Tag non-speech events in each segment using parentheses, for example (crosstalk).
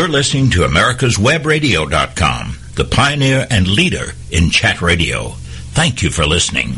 You're listening to America'sWebRadio.com, the pioneer and leader in chat radio. Thank you for listening.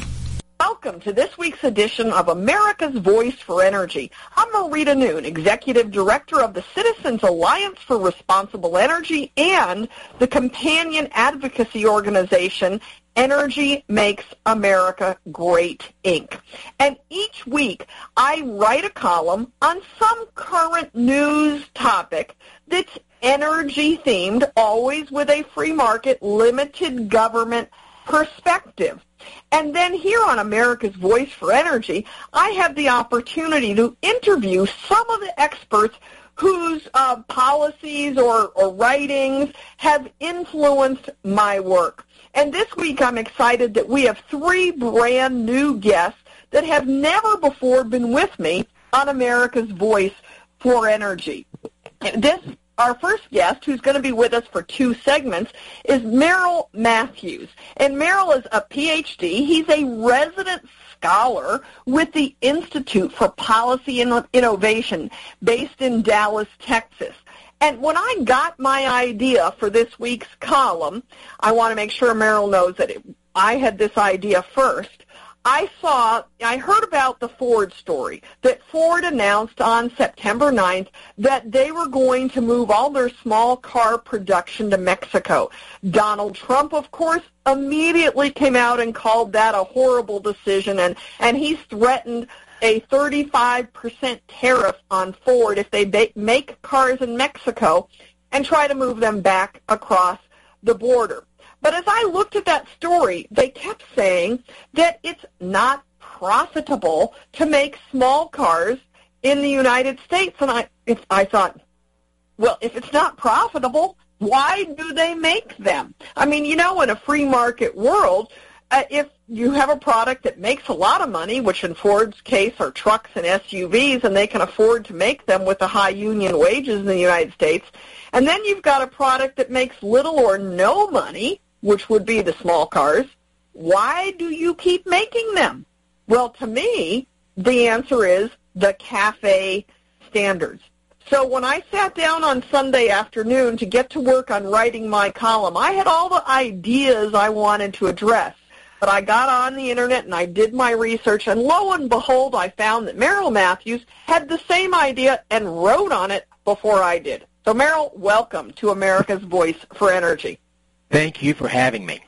Welcome to this week's edition of America's Voice for Energy. I'm Marita Noon, Executive Director of the Citizens Alliance for Responsible Energy and the companion advocacy organization Energy Makes America Great, Inc. And each week I write a column on some current news topic that's energy themed, always with a free market, limited government perspective. And then here on America's Voice for Energy, I have the opportunity to interview some of the experts whose uh, policies or, or writings have influenced my work. And this week I'm excited that we have three brand new guests that have never before been with me on America's Voice for Energy. This our first guest, who's going to be with us for two segments, is Merrill Matthews. And Merrill is a PhD. He's a resident scholar with the Institute for Policy and Innovation based in Dallas, Texas. And when I got my idea for this week's column, I want to make sure Merrill knows that it, I had this idea first. I saw, I heard about the Ford story, that Ford announced on September 9th that they were going to move all their small car production to Mexico. Donald Trump, of course, immediately came out and called that a horrible decision, and, and he's threatened a 35% tariff on Ford if they make cars in Mexico and try to move them back across the border. But as I looked at that story, they kept saying that it's not profitable to make small cars in the United States. And I, if, I thought, well, if it's not profitable, why do they make them? I mean, you know, in a free market world, uh, if you have a product that makes a lot of money, which in Ford's case are trucks and SUVs, and they can afford to make them with the high union wages in the United States, and then you've got a product that makes little or no money, which would be the small cars, why do you keep making them? Well, to me, the answer is the CAFE standards. So when I sat down on Sunday afternoon to get to work on writing my column, I had all the ideas I wanted to address. But I got on the internet and I did my research, and lo and behold, I found that Merrill Matthews had the same idea and wrote on it before I did. So Merrill, welcome to America's Voice for Energy. Thank you for having me.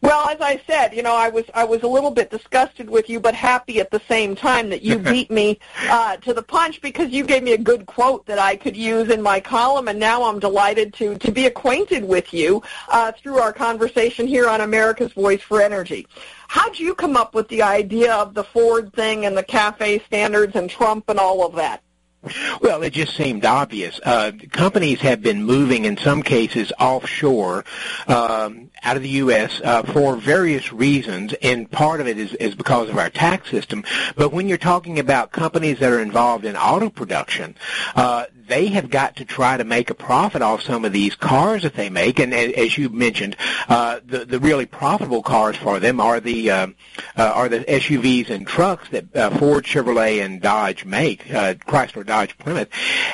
Well, as I said, you know, I was I was a little bit disgusted with you, but happy at the same time that you (laughs) beat me uh, to the punch because you gave me a good quote that I could use in my column, and now I'm delighted to to be acquainted with you uh, through our conversation here on America's Voice for Energy. How'd you come up with the idea of the Ford thing and the CAFE standards and Trump and all of that? Well, it just seemed obvious. Uh, companies have been moving, in some cases, offshore um, out of the U.S. Uh, for various reasons, and part of it is, is because of our tax system. But when you're talking about companies that are involved in auto production, uh, they have got to try to make a profit off some of these cars that they make. And as you mentioned, uh, the the really profitable cars for them are the uh, uh, are the SUVs and trucks that uh, Ford, Chevrolet, and Dodge make. Uh, Chrysler, Dodge, Plymouth.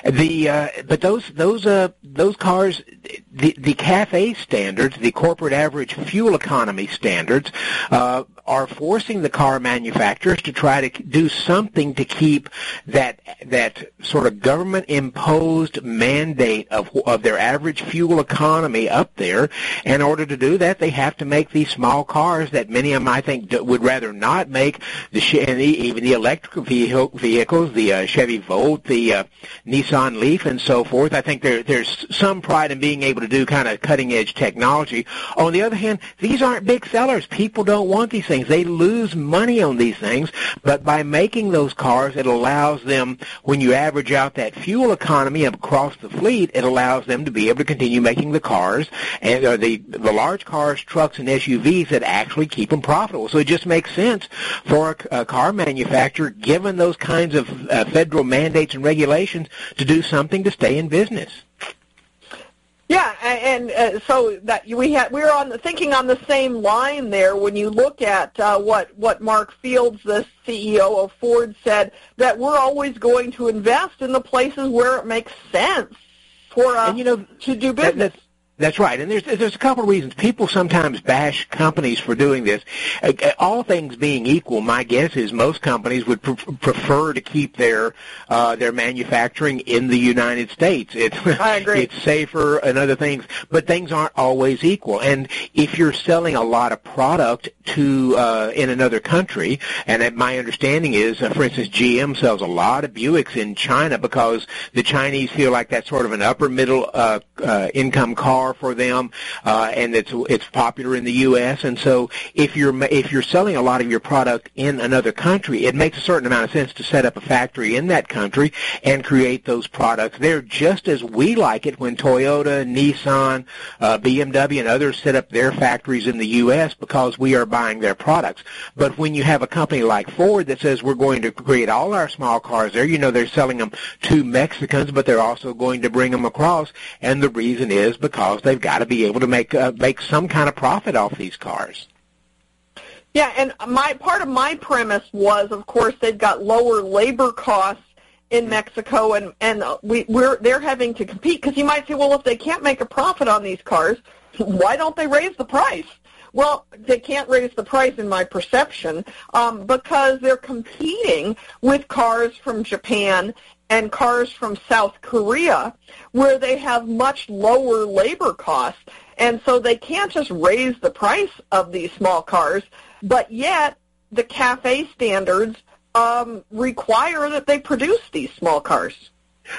The uh, but those those uh, those cars, the the CAFE standards, the corporate average fuel economy standards, uh, are forcing the car manufacturers to try to do something to keep that that sort of government imposed mandate of of their average fuel economy up there. In order to do that, they have to make these small cars that many of them I think would rather not make the and even the electric vehicle, vehicles, the uh, Chevy Volt, the uh, Nissan Leaf, and so forth. I think there there's some pride in being able to do kind of cutting edge technology. On the other hand, these aren't big sellers. People don't want these things. They lose money on these things, but by making those cars, it allows them, when you average out that fuel economy across the fleet, it allows them to be able to continue making the cars and uh, the the large cars, trucks, and SUVs that actually keep them profitable. So it just makes sense for a, a car manufacturer, given those kinds of uh, federal mandates and regulations, to do something to stay in business. Yeah, and uh, so that we had we were on the, thinking on the same line there when you look at uh, what what Mark Fields, the CEO of Ford, said that we're always going to invest in the places where it makes sense. for uh, and, you know, to do business. That, that's right, and there's there's a couple of reasons. People sometimes bash companies for doing this. All things being equal, my guess is most companies would pr- prefer to keep their uh, their manufacturing in the United States. It's (laughs) I agree. it's safer and other things, but things aren't always equal. And if you're selling a lot of product to uh, in another country, and my understanding is, uh, for instance, GM sells a lot of Buicks in China because the Chinese feel like that's sort of an upper middle uh, uh, income car car for them, uh, and it's it's popular in the U.S. And so if you're if you're selling a lot of your product in another country, it makes a certain amount of sense to set up a factory in that country and create those products there, just as we like it when Toyota, Nissan, uh, BMW, and others set up their factories in the U.S. because we are buying their products. But when you have a company like Ford that says we're going to create all our small cars there, you know they're selling them to Mexicans, but they're also going to bring them across, and the reason is because they've got to be able to make uh, make some kind of profit off these cars. Yeah, and my part of my premise was, of course, they've got lower labor costs in Mexico, and and we we're they're having to compete because you might say, well, if they can't make a profit on these cars, (laughs) why don't they raise the price? Well, they can't raise the price in my perception um, because they're competing with cars from Japan and cars from South Korea where they have much lower labor costs. And so they can't just raise the price of these small cars, but yet the CAFE standards um, require that they produce these small cars.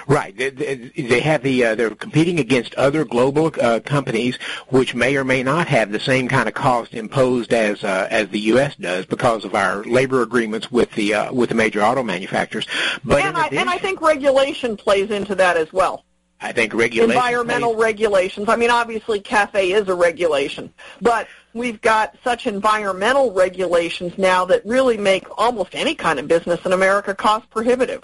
Right. They, they have the uh, they're competing against other global uh, companies which may or may not have the same kind of cost imposed as uh, as the U.S. does because of our labor agreements with the uh, with the major auto manufacturers. But and I, and I think regulation plays into that as well. I think regulation environmental plays... regulations. I mean, obviously, CAFE is a regulation, but we've got such environmental regulations now that really make almost any kind of business in America cost prohibitive.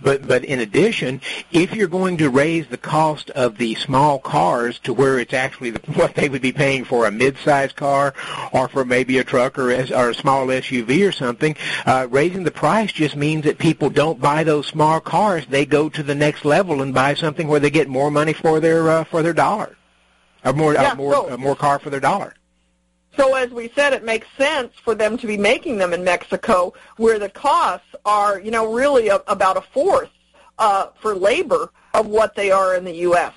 But but in addition, if you're going to raise the cost of the small cars to where it's actually the, (laughs) what they would be paying for a mid-sized car or for maybe a truck or, or a small SUV or something, uh, raising the price just means that people don't buy those small cars. They go to the next level and buy something where they get more money for their uh, for their dollar, or more yeah, uh, more so, uh, more car for their dollar. So as we said, it makes sense for them to be making them in Mexico, where the costs are, you know, really a, about a fourth uh, for labor of what they are in the U.S.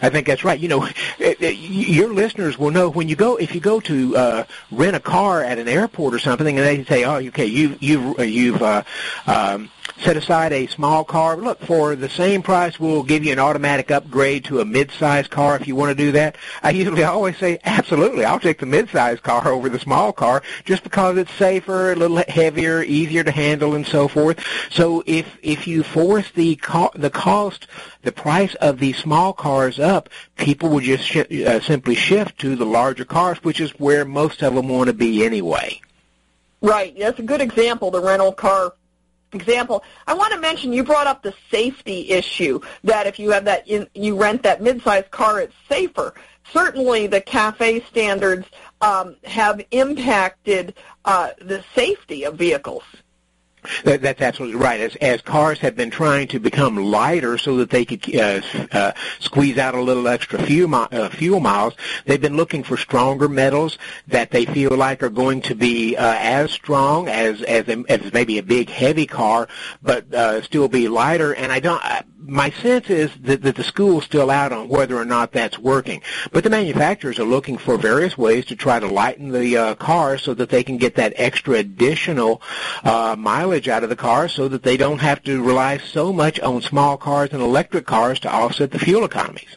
I think that's right. You know, (laughs) eh, eh, your listeners will know when you go if you go to uh, rent a car at an airport or something, and they say, "Oh, okay, you you've you've uh, um, set aside a small car. Look, for the same price, we'll give you an automatic upgrade to a mid-sized car if you want to do that." I usually always say, "Absolutely, I'll take the mid-sized car over the small car just because it's safer, a little heavier, easier to handle, and so forth." So if if you force the co- the cost, the price of these small cars up, people will just sh- uh, simply shift to the larger cars, which is where most of them want to be anyway. Right. That's a good example, the rental car example. I want to mention you brought up the safety issue that if you have that in, you rent that mid-sized car, it's safer. Certainly, the CAFE standards um, have impacted uh, the safety of vehicles. That, that's absolutely right. As, as cars have been trying to become lighter so that they could uh, uh, squeeze out a little extra fuel, uh, fuel miles, they've been looking for stronger metals that they feel like are going to be uh, as strong as as, a, as maybe a big heavy car, but uh, still be lighter. And I don't. I, my sense is that, that the school's still out on whether or not that's working. But the manufacturers are looking for various ways to try to lighten the uh, car so that they can get that extra additional uh, mileage out of the car so that they don't have to rely so much on small cars and electric cars to offset the fuel economies.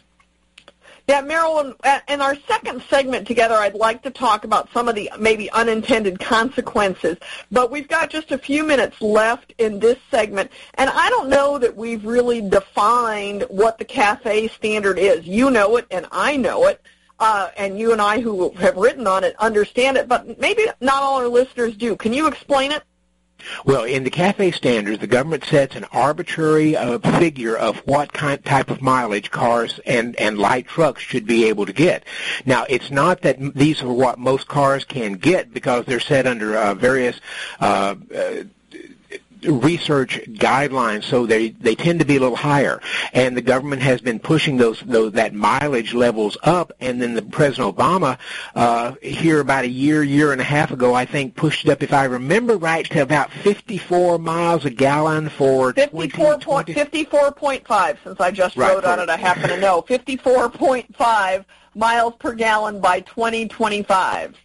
Yeah, Merrill, in our second segment together, I'd like to talk about some of the maybe unintended consequences. But we've got just a few minutes left in this segment, and I don't know that we've really defined what the CAFE standard is. You know it, and I know it. Uh, and you and I who have written on it understand it, but maybe not all our listeners do. Can you explain it? Well, in the CAFE standards, the government sets an arbitrary uh, figure of what kind, type of mileage cars and, and light trucks should be able to get. Now, it's not that these are what most cars can get because they're set under uh, various uh, uh research guidelines, so they they tend to be a little higher. And the government has been pushing those those that mileage levels up. And then the President Obama uh, here about a year year and a half ago, I think pushed it up, if I remember right, to about 54 miles a gallon for 54 point, 54.5. Since I just right, wrote on it, I happen to know 54.5 miles per gallon by 2025.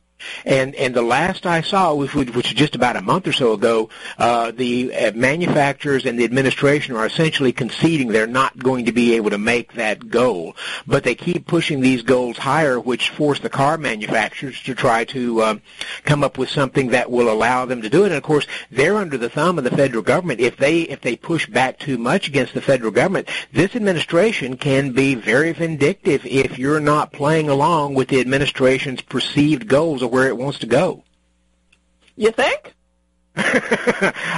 And and the last I saw, which, was just about a month or so ago, uh, the uh, manufacturers and the administration are essentially conceding they're not going to be able to make that goal. But they keep pushing these goals higher, which force the car manufacturers to try to um, come up with something that will allow them to do it. And of course, they're under the thumb of the federal government. If they if they push back too much against the federal government, this administration can be very vindictive if you're not playing along with the administration's perceived goals where it wants to go. You think? (laughs)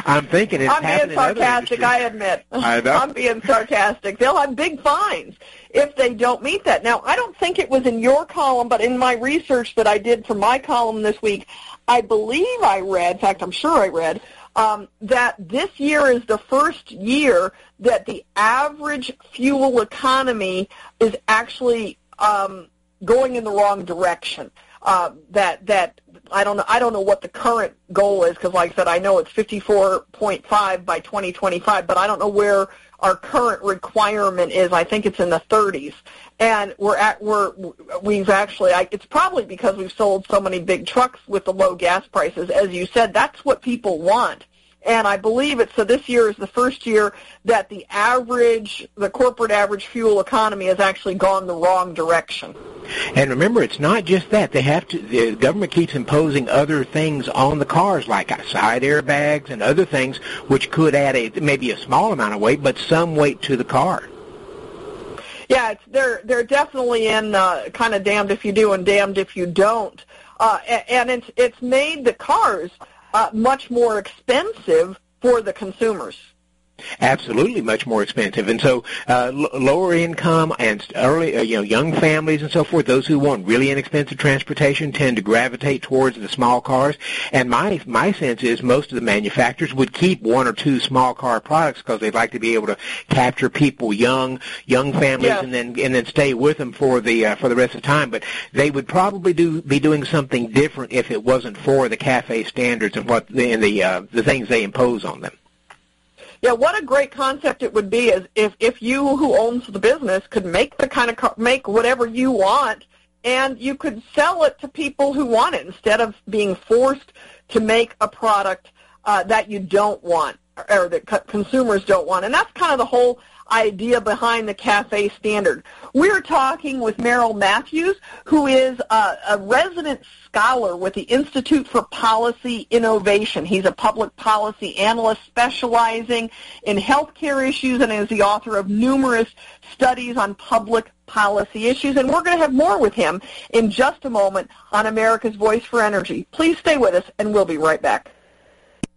I'm thinking it's I'm being sarcastic. I admit. I know. (laughs) I'm being sarcastic. They'll have big fines if they don't meet that. Now, I don't think it was in your column, but in my research that I did for my column this week, I believe I read. In fact, I'm sure I read um, that this year is the first year that the average fuel economy is actually um, going in the wrong direction uh, that that I don't know I don't know what the current goal is because like I said I know it's 54.5 by 2025 but I don't know where our current requirement is. I think it's in the 30s and we're at we're we've actually I, it's probably because we've sold so many big trucks with the low gas prices. As you said that's what people want and I believe it. So this year is the first year that the average, the corporate average fuel economy has actually gone the wrong direction. And remember, it's not just that. They have to. The government keeps imposing other things on the cars, like side airbags and other things, which could add a maybe a small amount of weight, but some weight to the car. Yeah, it's, they're they're definitely in uh, kind of damned if you do and damned if you don't. Uh, and it's it's made the cars uh, much more expensive for the consumers. Absolutely, much more expensive, and so uh, l- lower income and early, uh, you know, young families and so forth. Those who want really inexpensive transportation tend to gravitate towards the small cars. And my my sense is most of the manufacturers would keep one or two small car products because they'd like to be able to capture people, young young families, yes. and then and then stay with them for the uh, for the rest of the time. But they would probably do be doing something different if it wasn't for the CAFE standards and what and the uh, the things they impose on them. Yeah, what a great concept it would be is if if you who owns the business could make the kind of car, make whatever you want and you could sell it to people who want it instead of being forced to make a product uh, that you don't want or that consumers don't want. And that's kind of the whole idea behind the CAFE standard. We're talking with Merrill Matthews, who is a, a, resident scholar with the Institute for Policy Innovation. He's a public policy analyst specializing in healthcare issues and is the author of numerous studies on public policy issues. And we're going to have more with him in just a moment on America's Voice for Energy. Please stay with us, and we'll be right back.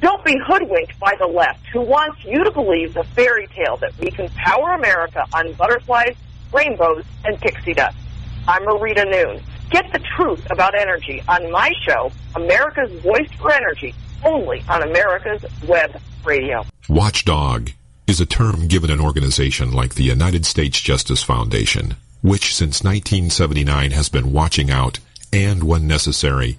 Don't be hoodwinked by the left who wants you to believe the fairy tale that we can power America on butterflies, rainbows, and pixie dust. I'm Marita Noon. Get the truth about energy on my show, America's Voice for Energy, only on America's Web Radio. Watchdog is a term given an organization like the United States Justice Foundation, which since 1979 has been watching out and, when necessary,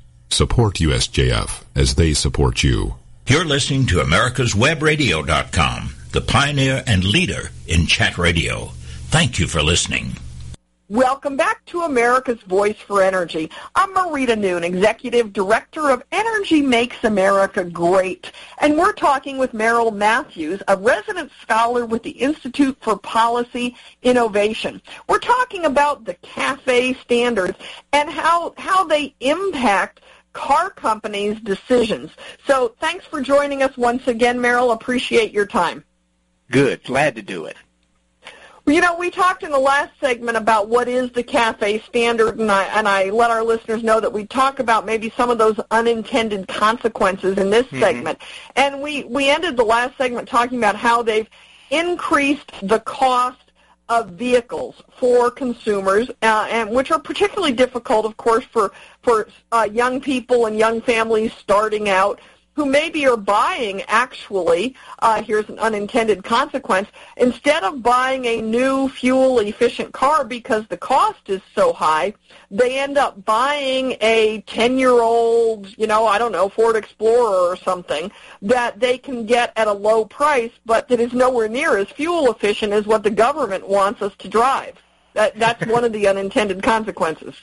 Support USJF as they support you. You're listening to America'sWebRadio.com, the pioneer and leader in chat radio. Thank you for listening. Welcome back to America's Voice for Energy. I'm Marita Noon, Executive Director of Energy Makes America Great. And we're talking with Merrill Matthews, a resident scholar with the Institute for Policy Innovation. We're talking about the CAFE standards and how, how they impact car companies' decisions. So thanks for joining us once again, Merrill. Appreciate your time. Good. Glad to do it. You know, we talked in the last segment about what is the CAFE standard, and I, and I let our listeners know that we talk about maybe some of those unintended consequences in this mm-hmm. segment. And we, we ended the last segment talking about how they've increased the cost of vehicles for consumers, uh, and which are particularly difficult, of course, for for uh, young people and young families starting out who maybe are buying actually, uh, here's an unintended consequence, instead of buying a new fuel-efficient car because the cost is so high, they end up buying a 10-year-old, you know, I don't know, Ford Explorer or something that they can get at a low price, but that is nowhere near as fuel efficient as what the government wants us to drive. That, that's (laughs) one of the unintended consequences.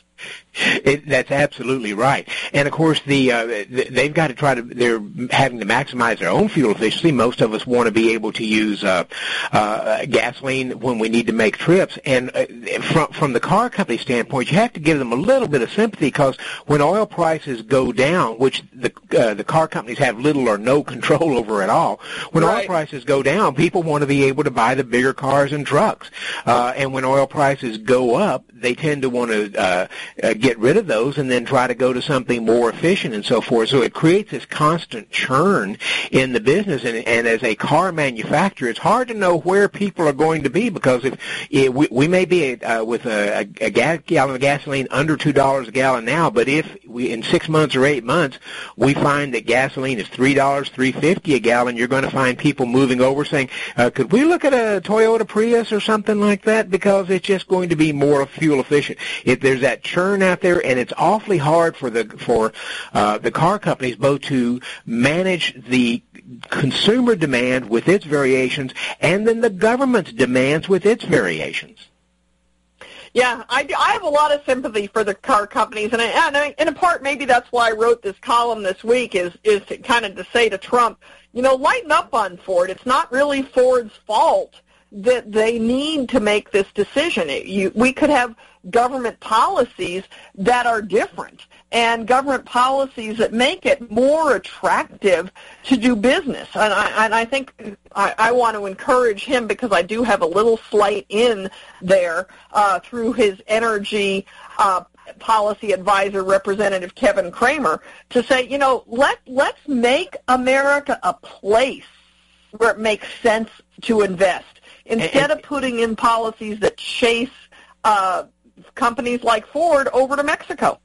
(laughs) It, that's absolutely right. And of course, the uh, they've got to try to. They're having to maximize their own fuel efficiency. Most of us want to be able to use uh, uh, gasoline when we need to make trips. And uh, from from the car company standpoint, you have to give them a little bit of sympathy because when oil prices go down, which the uh, the car companies have little or no (laughs) control over at all, when right. oil prices go down, people want to be able to buy the bigger cars and trucks. Uh, and when oil prices go up, they tend to want to uh, get rid of those and then try to go to something more efficient and so forth. So it creates this constant churn in the business. And, and as a car manufacturer, it's hard to know where people are going to be because if, if we, we may be uh, with a, a, a gallon of gasoline under two dollars a gallon now, but if we in six months or eight months we find that gasoline is three dollars, three fifty a gallon, you're going to find people moving over saying, uh, "Could we look at a Toyota Prius or something like that?" Because it's just going to be more fuel efficient. If there's that churn out there, and it's awfully hard for the for uh, the car companies both to manage the consumer demand with its variations, and then the government's demands with its variations. Yeah, I, I have a lot of sympathy for the car companies, and, I, and I, in a part, maybe that's why I wrote this column this week is is to kind of to say to Trump, you know, lighten up on Ford. It's not really Ford's fault that they need to make this decision. It, you, we could have government policies that are different and government policies that make it more attractive to do business. And I, and I think I, I want to encourage him because I do have a little slight in there uh, through his energy uh, policy advisor, Representative Kevin Cramer to say, you know, let let's make America a place where it makes sense to invest instead of putting in policies that chase uh, companies like Ford over to Mexico.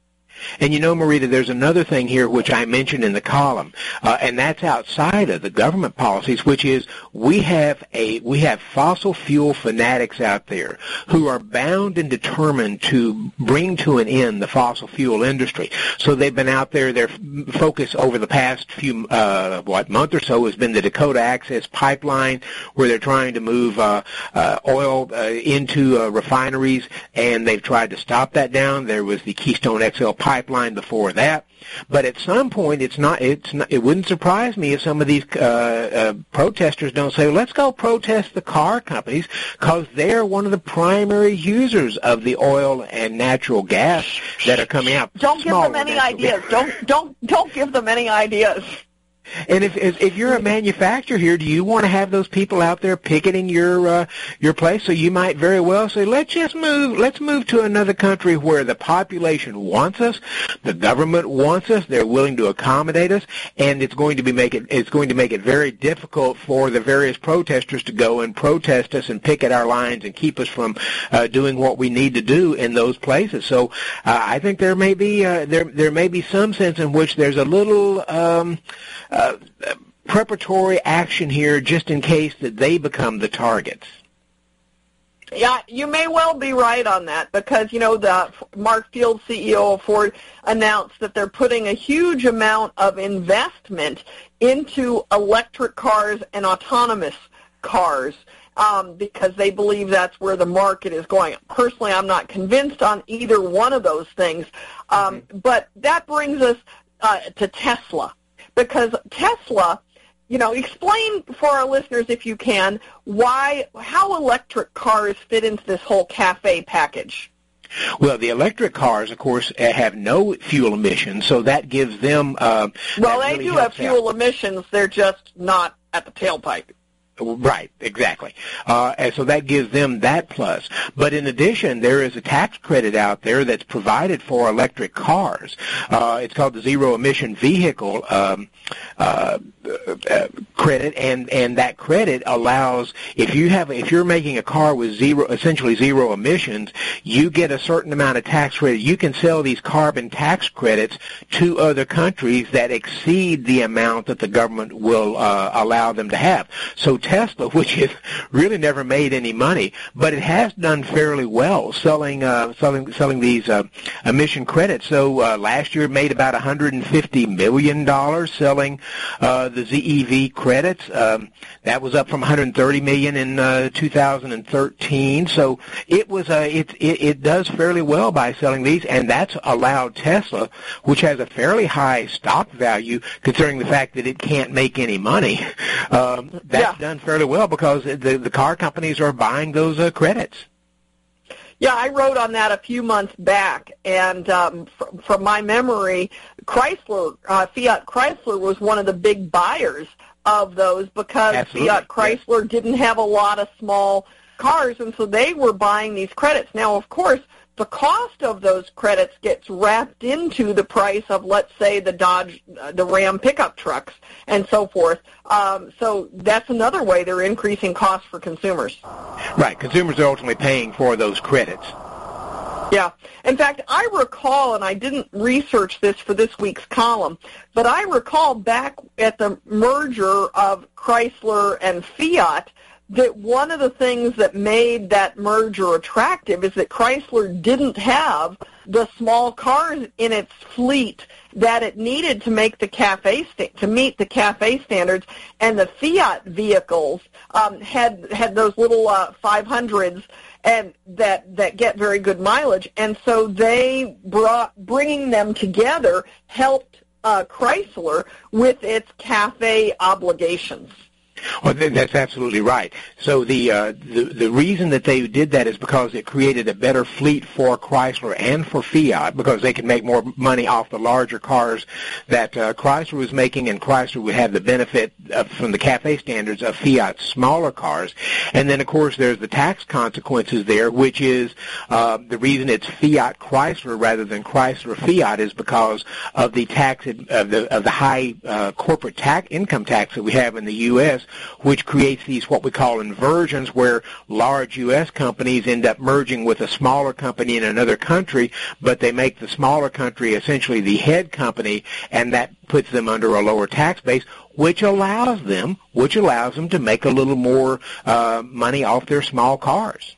And you know, Marita, there's another thing here which I mentioned in the column, uh, and that's outside of the government policies, which is we have a we have fossil fuel fanatics out there who are bound and determined to bring to an end the fossil fuel industry. So they've been out there. Their focus over the past few uh, what month or so has been the Dakota Access Pipeline, where they're trying to move uh, uh, oil uh, into uh, refineries, and they've tried to stop that down. There was the Keystone XL pipeline before that. But at some point, it's not. It's not, it wouldn't surprise me if some of these uh, uh, protesters don't say, "Let's go protest the car companies," because they're one of the primary users of the oil and natural gas that are coming out. Don't give them any ideas. Gas. Don't don't don't give them any ideas. And if, if if you're a manufacturer here, do you want to have those people out there picketing your uh, your place? So you might very well say, let's just move. Let's move to another country where the population wants us, the government wants us, they're willing to accommodate us, and it's going to be make it it's going to make it very difficult for the various protesters to go and protest us and picket our lines and keep us from uh, doing what we need to do in those places. So uh, I think there may be uh, there there may be some sense in which there's a little. Um, uh, preparatory action here just in case that they become the targets. Yeah, you may well be right on that because, you know, the Mark Field, CEO of Ford, announced that they're putting a huge amount of investment into electric cars and autonomous cars um, because they believe that's where the market is going. Personally, I'm not convinced on either one of those things. Um, mm-hmm. But that brings us uh, to Tesla because Tesla, you know, explain for our listeners if you can why how electric cars fit into this whole cafe package. Well, the electric cars, of course, uh, have no fuel emissions, so that gives them. Uh, well, they really do have fuel out. emissions; they're just not at the tailpipe. Right, exactly. Uh, and so that gives them that plus. But in addition, there is a tax credit out there that's provided for electric cars. Uh, it's called the Zero Emission Vehicle um, uh, uh, credit, and and that credit allows if you have if you're making a car with zero essentially zero emissions, you get a certain amount of tax credit. You can sell these carbon tax credits to other countries that exceed the amount that the government will uh, allow them to have. So Tesla, (laughs) which has really never made any money, but it has done fairly well selling uh, selling selling these uh, emission credits. So uh, last year it made about 150 million dollars selling uh, the ZEV credits. Um, that was up from 130 million in uh, 2013. So it was a it, it it does fairly well by selling these, and that's allowed Tesla, which has a fairly high stock value considering the fact that it can't make any money. (laughs) Um, that's yeah. done fairly well because the the car companies are buying those uh, credits. Yeah, I wrote on that a few months back, and um, fr- from my memory, Chrysler, uh, Fiat Chrysler was one of the big buyers of those because Absolutely. Fiat Chrysler yes. didn't have a lot of small cars, and so they were buying these credits. Now, of course, the cost of those credits gets wrapped into the price of, let's say, the Dodge, uh, the Ram pickup trucks, and so forth. Um, so that's another way they're increasing costs for consumers. Right, consumers are ultimately paying for those credits. Yeah. In fact, I recall, and I didn't research this for this week's column, but I recall back at the merger of Chrysler and Fiat, that one of the things that made that merger attractive is that Chrysler didn't have the small cars in its fleet that it needed to make the cafe sta- to meet the cafe standards, and the Fiat vehicles um, had had those little uh, 500s and that that get very good mileage, and so they brought bringing them together helped uh, Chrysler with its cafe obligations. Well, that's absolutely right. So the, uh, the the reason that they did that is because it created a better fleet for Chrysler and for Fiat because they could make more money off the larger cars that uh, Chrysler was making, and Chrysler would have the benefit of, from the CAFE standards of Fiat's smaller cars. And then, of course, there's the tax consequences there, which is uh, the reason it's Fiat Chrysler rather than Chrysler Fiat is because of the tax of the of the high uh, corporate tax income tax that we have in the U.S which creates these what we call inversions where large U.S. companies end up merging with a smaller company in another country, but they make the smaller country essentially the head company, and that puts them under a lower tax base, which allows them, which allows them to make a little more uh, money off their small cars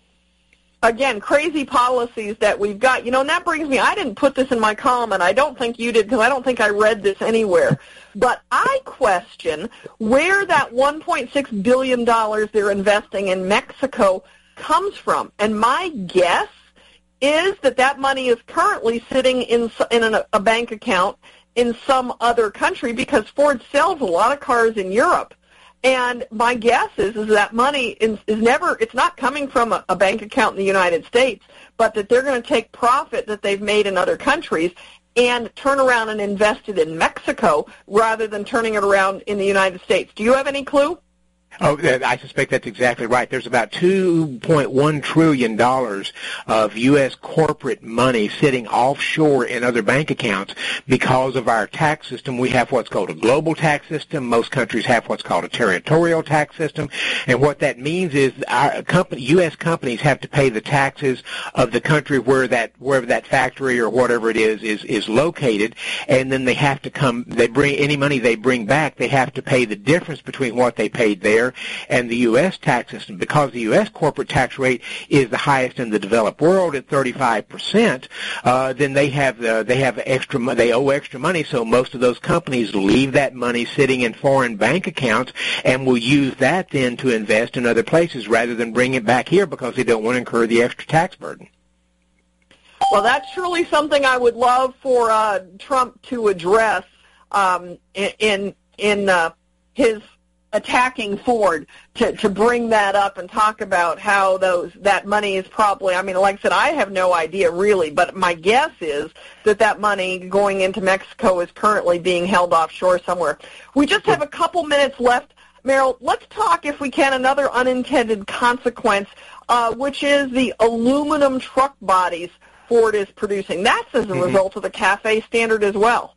again, crazy policies that we've got. You know, and that brings me, I didn't put this in my column, and I don't think you did because I don't think I read this anywhere. (laughs) But I question where that $1.6 billion they're investing in Mexico comes from. And my guess is that that money is currently sitting in, in a bank account in some other country because Ford sells a lot of cars in Europe. And my guess is, is that money is, is never, it's not coming from a, a bank account in the United States, but that they're going to take profit that they've made in other countries and turn around and invest it in Mexico rather than turning it around in the United States. Do you have any clue? Oh, I suspect that's exactly right. There's about $2.1 trillion of U.S. corporate money sitting offshore in other bank accounts because of our tax system. We have what's called a global tax system. Most countries have what's called a territorial tax system. And what that means is our company, U.S. companies have to pay the taxes of the country where that, wherever that factory or whatever it is, is, is located. And then they have to come, they bring, any money they bring back, they have to pay the difference between what they paid there And the U.S. tax system. Because the U.S. corporate tax rate is the highest in the developed world at 35%, uh, then they have uh, they have extra they owe extra money. So most of those companies leave that money sitting in foreign bank accounts and will use that then to invest in other places rather than bring it back here because they don't want to incur the extra tax burden. Well, that's surely something I would love for uh, Trump to address um, in in uh, his attacking Ford to, to bring that up and talk about how those that money is probably I mean like I said I have no idea really but my guess is that that money going into Mexico is currently being held offshore somewhere. We just have a couple minutes left. Merrill, let's talk if we can another unintended consequence uh, which is the aluminum truck bodies Ford is producing. That's as a mm-hmm. result of the CAFE standard as well.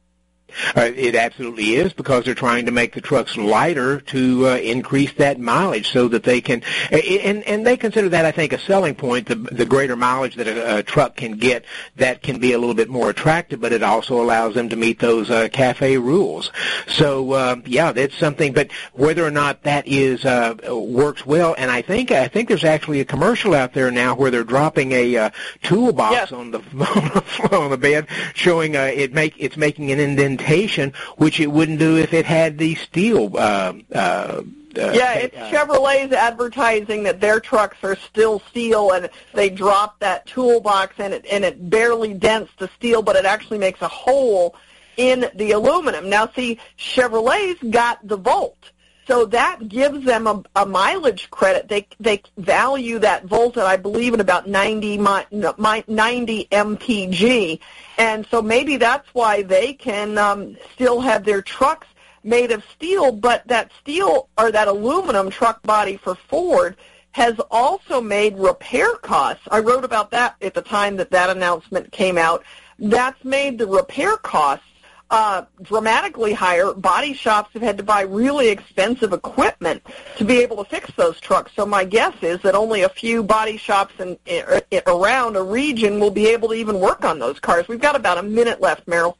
Uh, it absolutely is because they're trying to make the trucks lighter to uh, increase that mileage so that they can, and and they consider that I think a selling point. The the greater mileage that a, a truck can get, that can be a little bit more attractive, but it also allows them to meet those uh, CAFE rules. So uh, yeah, that's something. But whether or not that is uh, works well, and I think I think there's actually a commercial out there now where they're dropping a uh, toolbox yes. on the (laughs) on the bed, showing uh, it make it's making an indent indentation, which it wouldn't do if it had the steel. Uh, uh, uh, yeah, it's uh, Chevrolet's advertising that their trucks are still steel, and they drop that toolbox, and it and it barely dents the steel, but it actually makes a hole in the aluminum. Now, see, Chevrolet's got the Volt, so that gives them a, a mileage credit. They they value that Volt at I believe at about 90 my, my 90 mpg, and so maybe that's why they can um, still have their trucks made of steel. But that steel or that aluminum truck body for Ford has also made repair costs. I wrote about that at the time that that announcement came out. That's made the repair costs uh, dramatically higher. Body shops have had to buy really expensive equipment to be able to fix those trucks. So my guess is that only a few body shops in, in, in, around a region will be able to even work on those cars. We've got about a minute left, Merrill.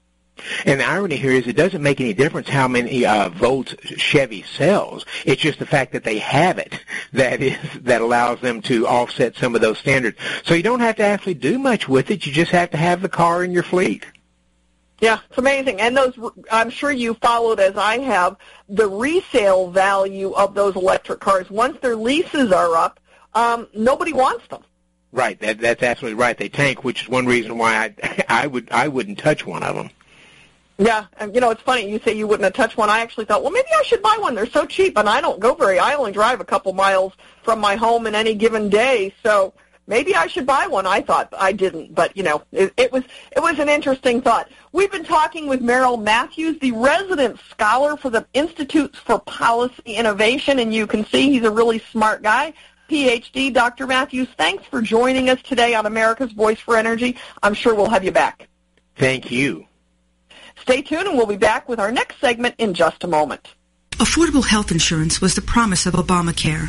And the irony here is it doesn't make any difference how many uh, Chevy sells. It's just the fact that they have it (laughs) that is that allows them to offset some of those standards. So you don't have to actually do much with it. You just have to have the car in your fleet. Yeah, it's amazing. And those, I'm sure you followed as I have, the resale value of those electric cars. Once their leases are up, um, nobody wants them. Right. That, that's absolutely right. They tank, which is one reason why I, I would, I wouldn't touch one of them. Yeah, and you know it's funny. You say you wouldn't have touched one. I actually thought, well, maybe I should buy one. They're so cheap, and I don't go very. I only drive a couple miles from my home in any given day, so maybe I should buy one. I thought I didn't, but you know, it, it was it was an interesting thought. We've been talking with Merrill Matthews, the resident scholar for the Institutes for Policy Innovation, and you can see he's a really smart guy. PhD, Dr. Matthews, thanks for joining us today on America's Voice for Energy. I'm sure we'll have you back. Thank you. Stay tuned and we'll be back with our next segment in just a moment. Affordable health insurance was the promise of Obamacare.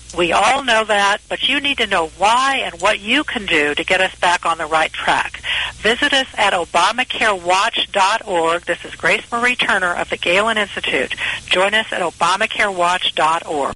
We all know that, but you need to know why and what you can do to get us back on the right track. Visit us at ObamacareWatch.org. This is Grace Marie Turner of the Galen Institute. Join us at ObamacareWatch.org.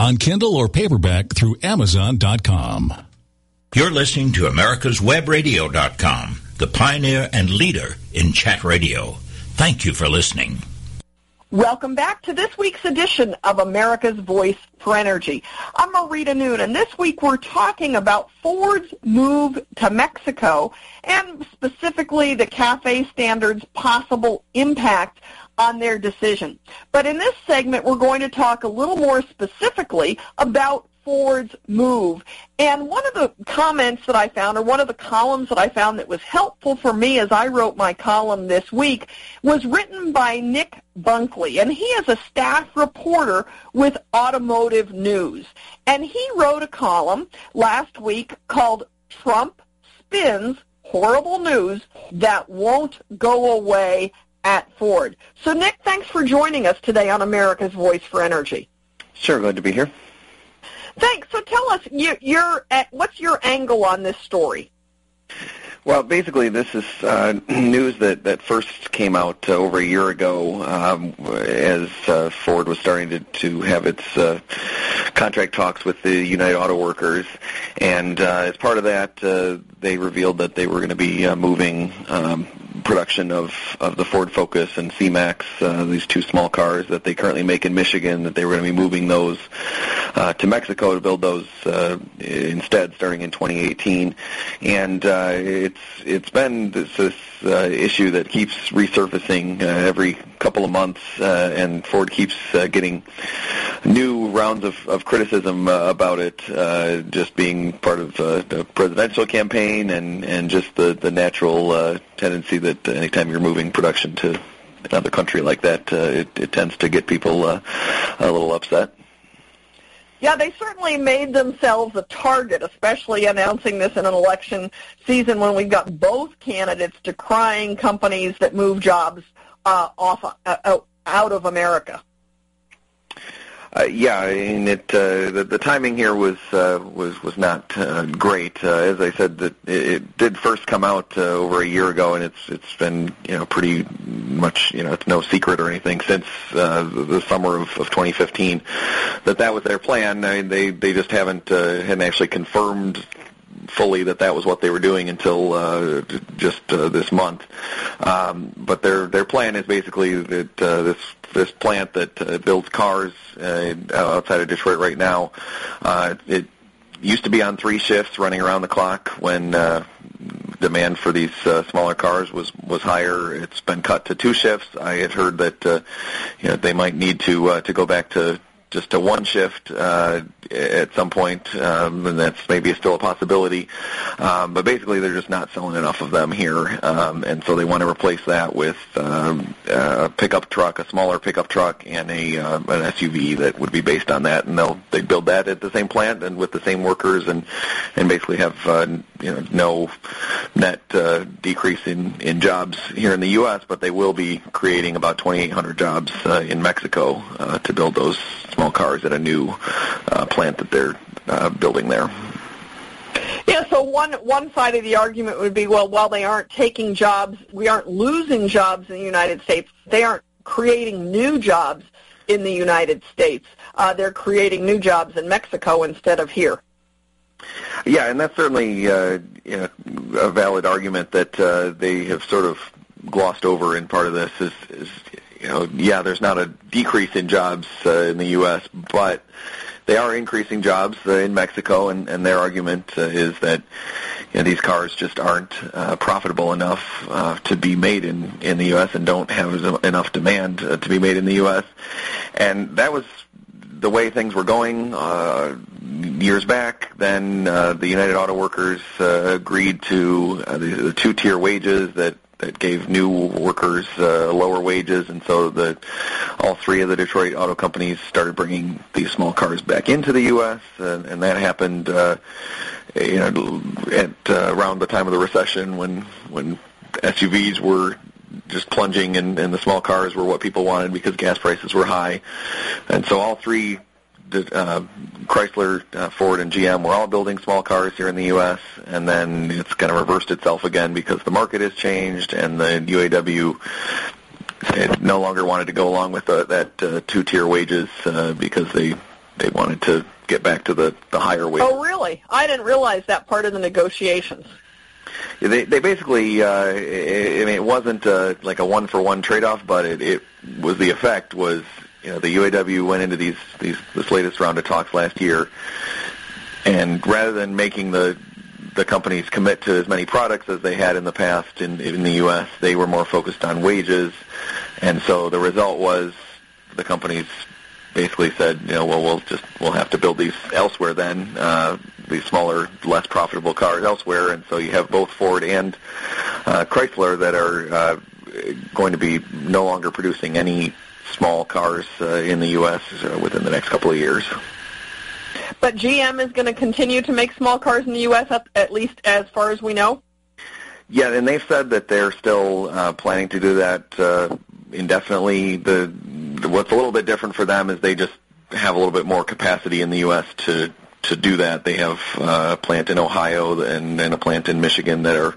on Kindle or paperback through Amazon.com. You're listening to America's America'sWebRadio.com, the pioneer and leader in chat radio. Thank you for listening. Welcome back to this week's edition of America's Voice for Energy. I'm Marita Noon, and this week we're talking about Ford's move to Mexico and specifically the CAFE standards' possible impact on their decision. But in this segment, we're going to talk a little more specifically about Ford's move. And one of the comments that I found, or one of the columns that I found that was helpful for me as I wrote my column this week, was written by Nick Bunkley. And he is a staff reporter with Automotive News. And he wrote a column last week called Trump Spins Horrible News That Won't Go Away at Ford. So Nick, thanks for joining us today on America's Voice for Energy. Sure, glad to be here. Thanks. So tell us, you, your what's your angle on this story? Well, basically, this is uh, (clears throat) news that, that first came out uh, over a year ago um, as uh, Ford was starting to, to have its uh, contract talks with the United Auto Workers. And uh, as part of that, uh, they revealed that they were going to be uh, moving um, production of, of the Ford Focus and C-Max, uh, these two small cars that they currently make in Michigan, that they were going to be moving those uh, to Mexico to build those uh, instead starting in 2018. And uh, it's it's been this, this uh, issue that keeps resurfacing uh, every couple of months, uh, and Ford keeps uh, getting new rounds of, of criticism uh, about it, uh, just being part of uh, the presidential campaign and, and just the, the natural uh, tendency that anytime you're moving production to another country like that, uh, it, it tends to get people uh, a little upset. Yeah, they certainly made themselves a target, especially announcing this in an election season when we've got both candidates decrying companies that move jobs uh, off uh, out of America. Uh, yeah, and it uh, the, the timing here was uh, was was not uh, great. Uh, as I said, that it, it did first come out uh, over a year ago, and it's it's been you know pretty much you know it's no secret or anything since uh, the, the summer of, of 2015 that that was their plan. I mean, they they just haven't uh, hadn't actually confirmed fully that that was what they were doing until uh, just uh, this month. Um, but their their plan is basically that uh, this this plant that uh, builds cars uh, outside of Detroit right now, uh, it used to be on three shifts, running around the clock when. Uh, demand for these uh, smaller cars was was higher. It's been cut to two shifts. I had heard that uh, you know, they might need to uh, to go back to just a one shift uh, at some point, um, and that's maybe still a possibility. Um, but basically, they're just not selling enough of them here, um, and so they want to replace that with um, a pickup truck, a smaller pickup truck, and a uh, an SUV that would be based on that. And they'll they build that at the same plant and with the same workers, and and basically have uh, you know no net uh, decrease in in jobs here in the U.S. But they will be creating about 2,800 jobs uh, in Mexico uh, to build those small cars at a new uh, plant that they're uh, building there. Yeah, so one one side of the argument would be, well, while they aren't taking jobs, we aren't losing jobs in the United States. They aren't creating new jobs in the United States. Uh, they're creating new jobs in Mexico instead of here. Yeah, and that's certainly uh, you know, a valid argument that uh, they have sort of glossed over in part of this is, is you know, yeah, there's not a decrease in jobs uh, in the U.S., but they are increasing jobs uh, in Mexico, and, and their argument uh, is that you know, these cars just aren't uh, profitable enough uh, to be made in, in the U.S. and don't have enough demand uh, to be made in the U.S. And that was the way things were going uh, years back. Then uh, the United Auto Workers uh, agreed to uh, the, the two-tier wages that that gave new workers uh, lower wages, and so the all three of the Detroit auto companies started bringing these small cars back into the U.S. and, and that happened, uh, you know, at uh, around the time of the recession when when SUVs were just plunging and, and the small cars were what people wanted because gas prices were high, and so all three uh, Chrysler, uh, Ford, and GM were all building small cars here in the U.S., and then it's kind of reversed itself again because the market has changed, and the UAW it no longer wanted to go along with the, that uh, two-tier wages uh, because they they wanted to get back to the the higher wages. Oh, really? I didn't realize that part of the negotiations. They they basically, uh, I mean, it wasn't uh, like a one for one trade off, but it, it was the effect was you know the UAW went into these these this latest round of talks last year, and rather than making the the companies commit to as many products as they had in the past in in the U.S., they were more focused on wages, and so the result was the companies basically said, you know, well, we'll just we'll have to build these elsewhere then, uh, these smaller, less profitable cars elsewhere, and so you have both Ford and uh, Chrysler that are uh, going to be no longer producing any small cars uh, in the U.S. Uh, within the next couple of years. But GM is going to continue to make small cars in the U.S. At, at least as far as we know. Yeah, and they've said that they're still uh, planning to do that uh, indefinitely. The what's a little bit different for them is they just have a little bit more capacity in the U.S. to to do that. They have uh, a plant in Ohio and, and a plant in Michigan that are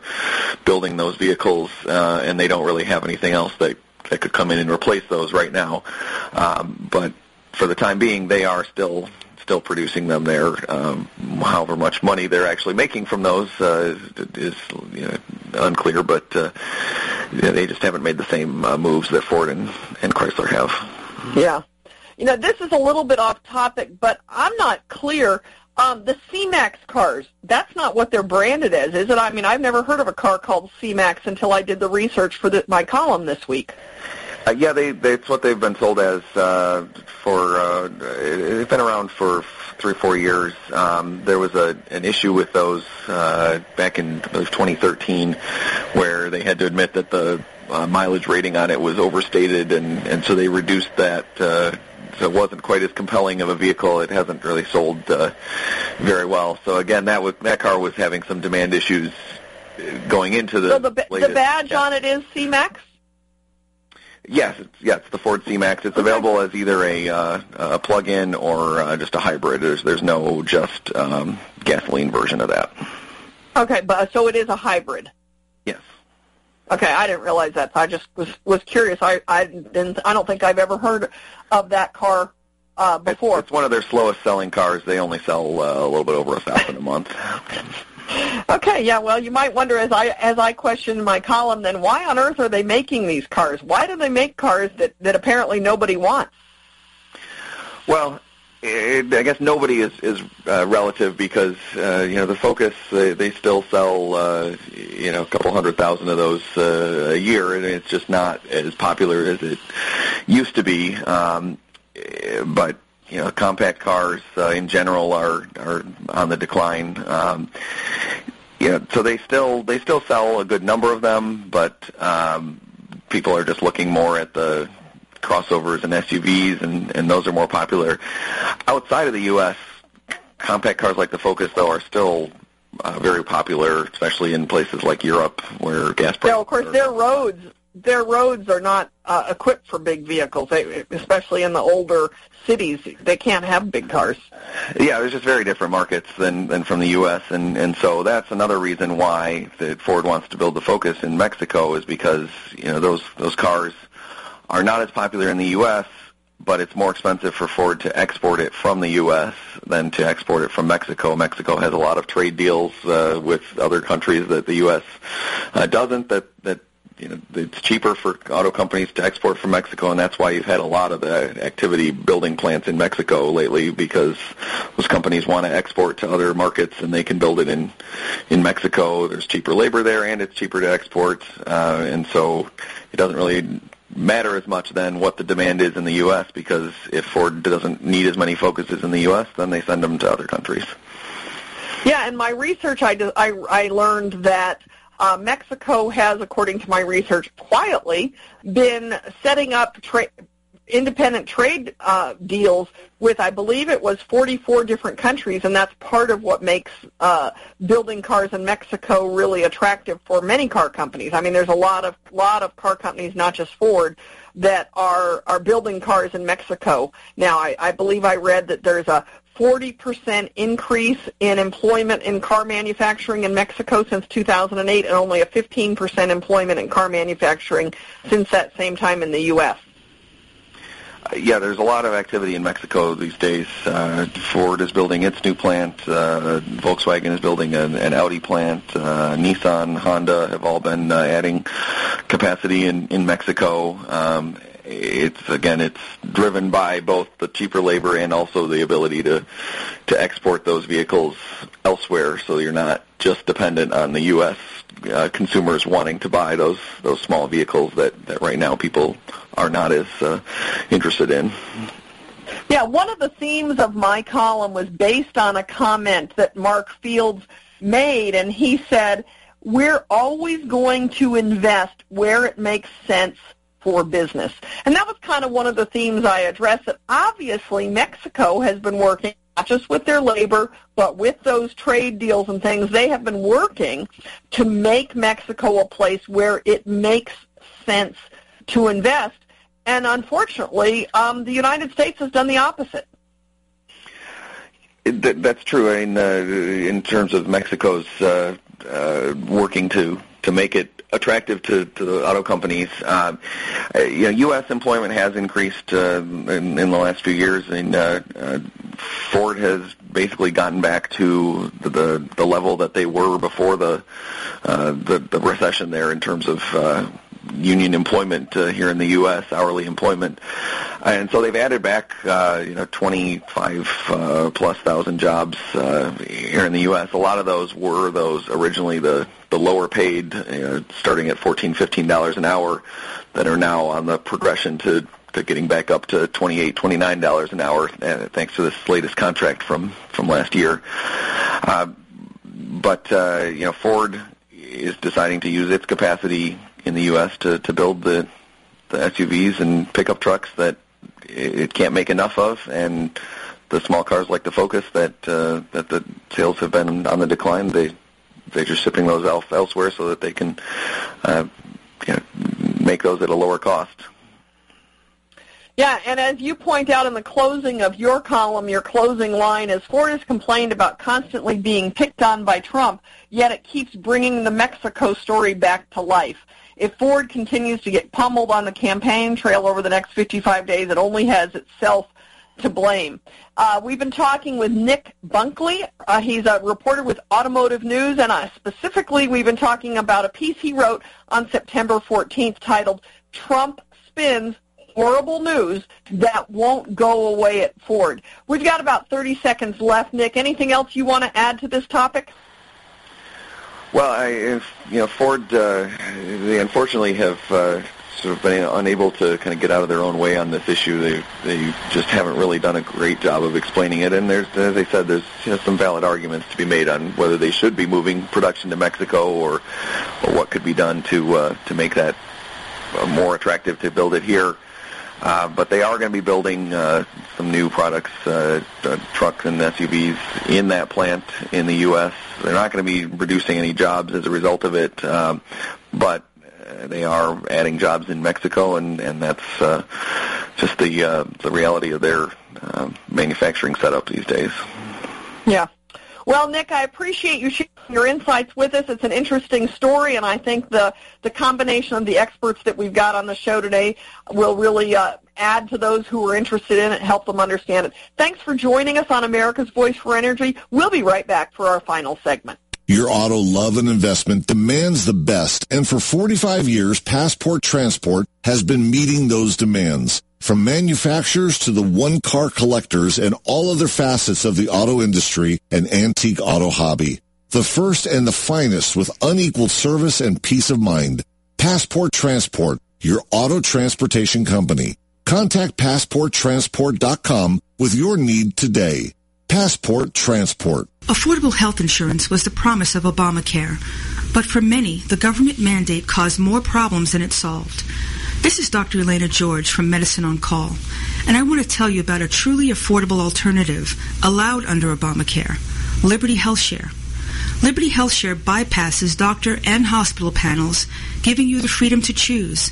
building those vehicles, uh, and they don't really have anything else that that could come in and replace those right now. Um, but for the time being, they are still still producing them there. Um, however much money they're actually making from those uh, is, you know, unclear, but uh, they just haven't made the same uh, moves that Ford and, and Chrysler have. Yeah. You know, this is a little bit off topic, but I'm not clear. Um, the C-Max cars, that's not what they're branded as, is it? I mean, I've never heard of a car called C-Max until I did the research for the, my column this week. Uh, yeah, they, they it's what they've been sold as uh, for. Uh, it's been around for three, four years. Um, there was a an issue with those uh, back in I believe 2013, where they had to admit that the uh, mileage rating on it was overstated, and and so they reduced that. Uh, so it wasn't quite as compelling of a vehicle. It hasn't really sold uh, very well. So again, that was that car was having some demand issues going into the. So the, the latest, badge yeah. on it is C-Max. Yes, it's, yeah, it's the Ford C-Max. It's available as either a uh, a plug-in or uh, just a hybrid. There's there's no just um, gasoline version of that. Okay, but so it is a hybrid. Yes. Okay, I didn't realize that. I just was was curious. I I didn't. I don't think I've ever heard of that car uh, It's, before. it's one of their slowest selling cars. They only sell uh, a little bit over a thousand a month. (laughs) Okay, yeah. Well, you might wonder as I as I question my column, then why on earth are they making these cars? Why do they make cars that that apparently nobody wants? Well, it, I guess nobody is is uh, relative because uh, you know the Focus they, they still sell uh, you know a couple hundred thousand of those uh, a year, and it's just not as popular as it used to be. Um, eh, but you know, compact cars uh, in general are are on the decline. Um, you know, so they still they still sell a good number of them, but um, people are just looking more at the crossovers and SUVs, and, and those are more popular. Outside of the U.S., compact cars like the Focus, though, are still uh, very popular, especially in places like Europe where gas prices. Yeah, of course, are- their roads their roads are not uh, equipped for big vehicles, they, especially in the older cities. They can't have big cars. Yeah, there's just very different markets than than from the U.S. and and so that's another reason why that Ford wants to build the Focus in Mexico is because you know those those cars are not as popular in the U.S. But it's more expensive for Ford to export it from the U.S. than to export it from Mexico. Mexico has a lot of trade deals uh, with other countries that the U.S. Uh, doesn't. That that you know it's cheaper for auto companies to export from Mexico, and that's why you've had a lot of the activity building plants in Mexico lately because those companies want to export to other markets, and they can build it in in Mexico. There's cheaper labor there, and it's cheaper to export, uh, and so it doesn't really matter as much then what the demand is in the U.S. because if Ford doesn't need as many focuses in the U.S., then they send them to other countries. Yeah, in my research, I, I, I learned that uh, Mexico has, according to my research, quietly been setting up tra- independent trade uh, deals with, I believe it was 44 different countries, and that's part of what makes uh, building cars in Mexico really attractive for many car companies. I mean, there's a lot of lot of car companies, not just Ford, that are are building cars in Mexico. Now, I, I believe I read that there's a 40% increase in employment in car manufacturing in Mexico since 2008 and only a 15% employment in car manufacturing since that same time in the U.S. Uh, yeah, there's a lot of activity in Mexico these days. Uh, Ford is building its new plant. Uh, Volkswagen is building an, an Audi plant. Uh, Nissan, Honda have all been uh, adding capacity in, in Mexico. Um, it's again it's driven by both the cheaper labor and also the ability to to export those vehicles elsewhere. So you're not just dependent on the US uh, consumers wanting to buy those those small vehicles that that right now people are not as uh, interested in. Yeah one of the themes of my column was based on a comment that Mark Fields made and he said we're always going to invest where it makes sense for business. And that was kind of one of the themes I addressed that obviously Mexico has been working not just with their labor, but with those trade deals and things, they have been working to make Mexico a place where it makes sense to invest. And unfortunately, um, the United States has done the opposite. that's true. I mean, uh, in terms of Mexico's uh, uh, working to to make it attractive to, to the auto companies. Uh, you know, U.S. employment has increased uh, in, in the last few years, and uh, uh, Ford has basically gotten back to the, the, the level that they were before the, uh, the the recession there in terms of uh, union employment uh, here in the U.S. hourly employment, and so they've added back uh, you know 25 uh, plus thousand jobs uh, here in the U.S. A lot of those were those originally the the lower paid, starting at 14, 15 dollars an hour, that are now on the progression to to getting back up to 28 29 dollars an hour uh, thanks to this latest contract from from last year uh, but uh, you know Ford is deciding to use its capacity in the U.S. to to build the the SUVs and pickup trucks that it can't make enough of, and the small cars like the Focus that uh, that the sales have been on the decline. They they're just shipping those else, elsewhere so that they can uh, you know, make those at a lower cost. Yeah, and as you point out in the closing of your column, your closing line is Ford has complained about constantly being picked on by Trump, yet it keeps bringing the Mexico story back to life. If Ford continues to get pummeled on the campaign trail over the next 55 days, it only has itself to blame. Uh, we've been talking with Nick Bunkley. Uh, he's a reporter with Automotive News, and uh, specifically we've been talking about a piece he wrote on September 14th titled Trump Spins horrible news that won't go away at Ford. We've got about 30 seconds left, Nick. Anything else you want to add to this topic? Well, I, you know, Ford, uh, they unfortunately have uh, sort of been unable to kind of get out of their own way on this issue. They they just haven't really done a great job of explaining it. And there's, as I said, there's you know, some valid arguments to be made on whether they should be moving production to Mexico or or what could be done to uh, to make that uh, more attractive to build it here. Uh, but they are going to be building uh, some new products, uh, uh, trucks and SUVs in that plant in the U.S. They're not going to be reducing any jobs as a result of it, um, but uh, they are adding jobs in Mexico, and and that's uh, just the uh, the reality of their uh, manufacturing setup these days. Yeah. Well, Nick, I appreciate you sharing your insights with us. It's an interesting story, and I think the, the combination of the experts that we've got on the show today will really uh, add to those who are interested in it, help them understand it. Thanks for joining us on America's Voice for Energy. We'll be right back for our final segment. Your auto love and investment demands the best, and for 45 years, Passport Transport has been meeting those demands. From manufacturers to the one-car collectors and all other facets of the auto industry and antique auto hobby. The first and the finest with unequaled service and peace of mind. Passport Transport, your auto transportation company. Contact PassportTransport.com with your need today. Passport Transport. Affordable health insurance was the promise of Obamacare, but for many, the government mandate caused more problems than it solved. This is Dr. Elaina George from Medicine on Call, and I want to tell you about a truly affordable alternative allowed under Obamacare, Liberty HealthShare. Liberty HealthShare bypasses doctor and hospital panels, giving you the freedom to choose.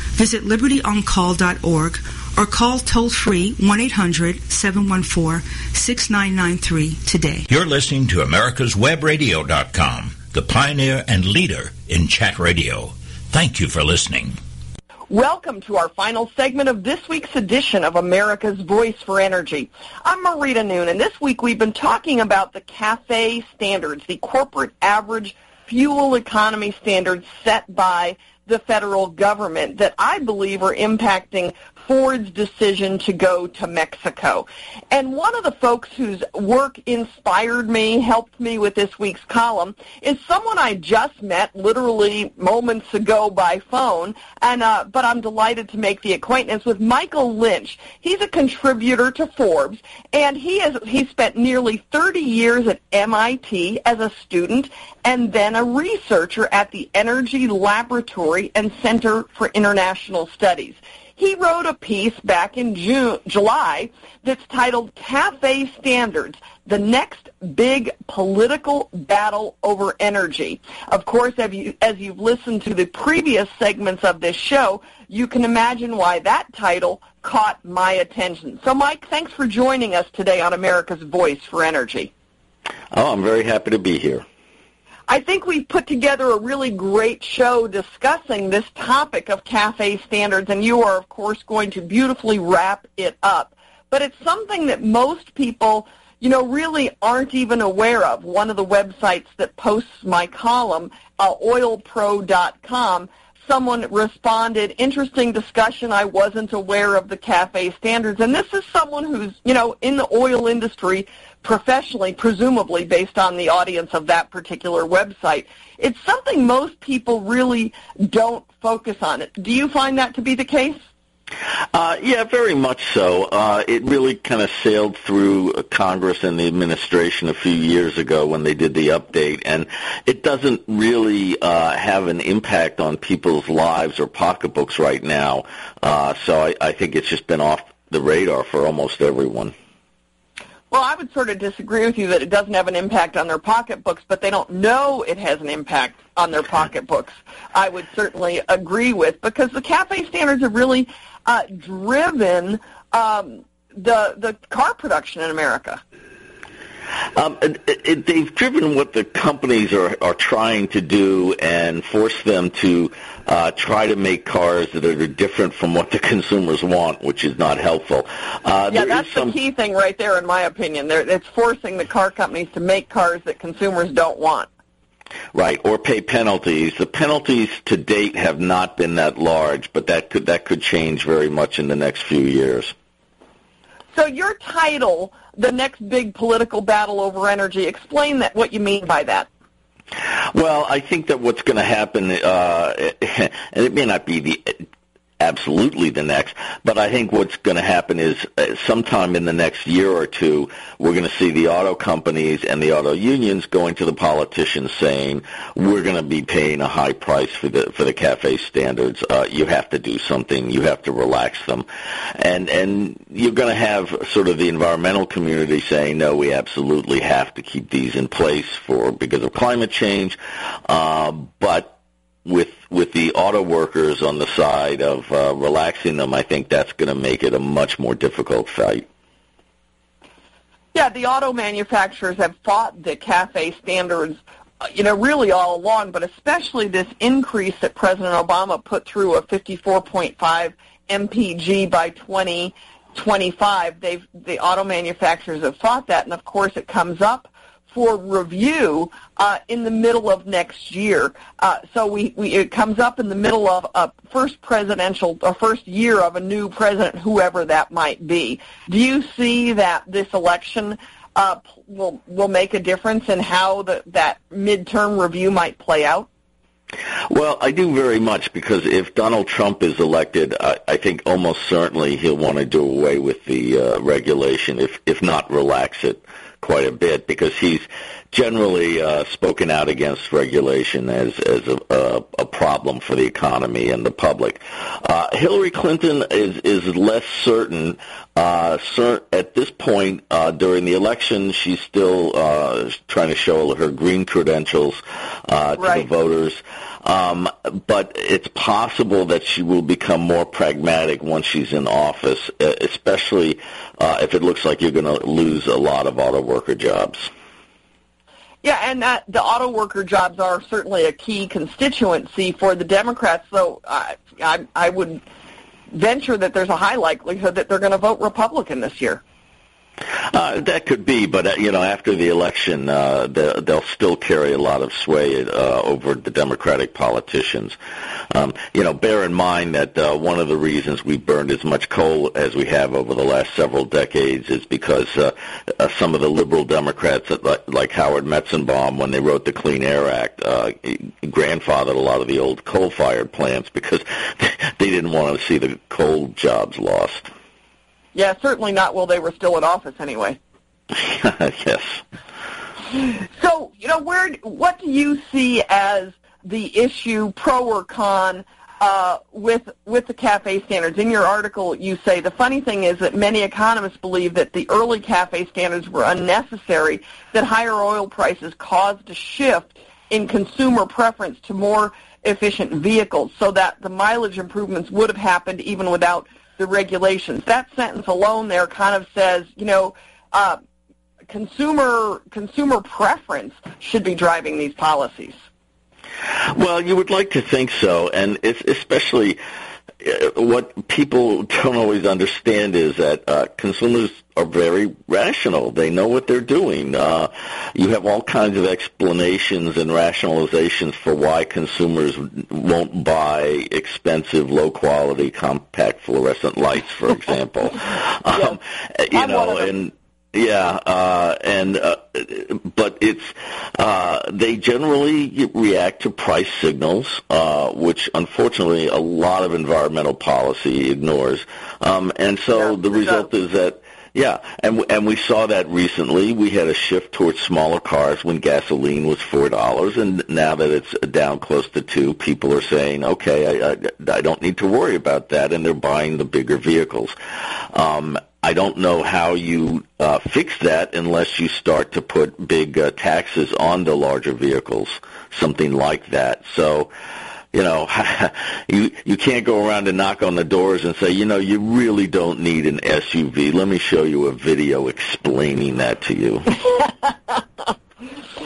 visit libertyoncall.org or call toll free 1 800 714 6993 today. You're listening to America'sWebRadio.com, the pioneer and leader in chat radio. Thank you for listening. Welcome to our final segment of this week's edition of America's Voice for Energy. I'm Marita Noon, and this week we've been talking about the CAFE standards, the corporate average fuel economy standards set by the federal government that I believe are impacting Ford's decision to go to Mexico. And one of the folks whose work inspired me, helped me with this week's column, is someone I just met literally moments ago by phone, and uh, but I'm delighted to make the acquaintance with Michael Lynch. He's a contributor to Forbes, and he has he spent nearly 30 years at MIT as a student and then a researcher at the Energy Laboratory and Center for International Studies. He wrote a piece back in June, July that's titled CAFE Standards, the next big political battle over energy. Of course, as, you, as you've listened to the previous segments of this show, you can imagine why that title caught my attention. So, Mike, thanks for joining us today on America's Voice for Energy. Oh, I'm very happy to be here. I think we've put together a really great show discussing this topic of CAFE standards, and you are, of course, going to beautifully wrap it up. But it's something that most people, you know, really aren't even aware of. One of the websites that posts my column, uh, oilpro.com, someone responded, interesting discussion, I wasn't aware of the CAFE standards. And this is someone who's, you know, in the oil industry professionally, presumably based on the audience of that particular website. It's something most people really don't focus on. Do you find that to be the case? Uh, yeah, very much so. Uh, it really kind of sailed through Congress and the administration a few years ago when they did the update, and it doesn't really uh, have an impact on people's lives or pocketbooks right now. Uh, so I, I think it's just been off the radar for almost everyone. Well, I would sort of disagree with you that it doesn't have an impact on their pocketbooks, but they don't know it has an impact on their pocketbooks. I would certainly agree with because the CAFE standards have really uh, driven um, the the car production in America. Um, it, it, they've driven what the companies are, are trying to do and forced them to uh, try to make cars that are different from what the consumers want, which is not helpful. Uh, yeah, that's some... the key thing right there, in my opinion. They're, it's forcing the car companies to make cars that consumers don't want. Right, or pay penalties. The penalties to date have not been that large, but that could that could change very much in the next few years. So your title, the next big political battle over energy, explain that what you mean by that. Well, I think that what's going to happen, uh, (laughs) and it may not be the absolutely the next. But I think what's going to happen is uh, sometime in the next year or two, we're going to see the auto companies and the auto unions going to the politicians saying, "We're going to be paying a high price for the for the CAFE standards. Uh, you have to do something. You have to relax them," and and you're going to have sort of the environmental community saying, "No, we absolutely have to keep these in place for because of climate change," uh, but with with the auto workers on the side of uh, relaxing them, I think that's going to make it a much more difficult fight. Yeah, the auto manufacturers have fought the CAFE standards, uh, you know, really all along, but especially this increase that President Obama put through of 54.5 mpg by 2025. They've the auto manufacturers have fought that, and of course it comes up for review uh, in the middle of next year. Uh, so we, we, it comes up in the middle of a first presidential or first year of a new president, whoever that might be. Do you see that this election uh, will will make a difference in how the, that midterm review might play out? Well, I do very much because if Donald Trump is elected, I, I think almost certainly he'll want to do away with the uh, regulation, if if not relax it quite a bit, because he's generally uh, spoken out against regulation as as a, a, a problem for the economy and the public. Uh, Hillary Clinton is is less certain. Uh, cer- at this point uh, during the election, she's still uh, trying to show her green credentials uh, to right. the voters. Um, but it's possible that she will become more pragmatic once she's in office, especially uh, if it looks like you're going to lose a lot of auto worker jobs. Yeah, and that, the auto worker jobs are certainly a key constituency for the Democrats. Though I, I, I would venture that there's a high likelihood that they're going to vote Republican this year. Uh, that could be, but uh, you know, after the election, uh, the, they'll still carry a lot of sway uh, over the Democratic politicians. Um, you know, bear in mind that uh, one of the reasons we burned as much coal as we have over the last several decades is because uh, uh, some of the liberal Democrats, like, like Howard Metzenbaum, when they wrote the Clean Air Act, uh, grandfathered a lot of the old coal-fired plants because (laughs) they didn't want to see the coal jobs lost. Yeah, certainly not while they were still in office anyway. (laughs) yes. So, you know, where what do you see as the issue, pro or con, uh, with with the CAFE standards? In your article, you say the funny thing is that many economists believe that the early CAFE standards were unnecessary, that higher oil prices caused a shift in consumer preference to more efficient vehicles, so that the mileage improvements would have happened even without the regulations. That sentence alone there kind of says, you know, uh, consumer consumer preference should be driving these policies. Well, you would like to think so, and especially what people don't always understand is that uh, consumers are very rational. They know what they're doing. Uh, you have all kinds of explanations and rationalizations for why consumers won't buy expensive, low-quality, compact fluorescent lights, for (laughs) example. um, you know, and yeah, uh, and uh, but it's uh, they generally react to price signals, uh, which unfortunately a lot of environmental policy ignores, um, and so yeah, the result is that. Yeah, and and we saw that recently. We had a shift towards smaller cars when gasoline was four dollars, and now that it's down close to two, people are saying, "Okay, I, I, I don't need to worry about that," and they're buying the bigger vehicles. Um, I don't know how you uh, fix that unless you start to put big uh, taxes on the larger vehicles, something like that. So, you know, (laughs) you you can't go around and knock on the doors and say, you know, you really don't need an SUV. Let me show you a video explaining that to you. (laughs)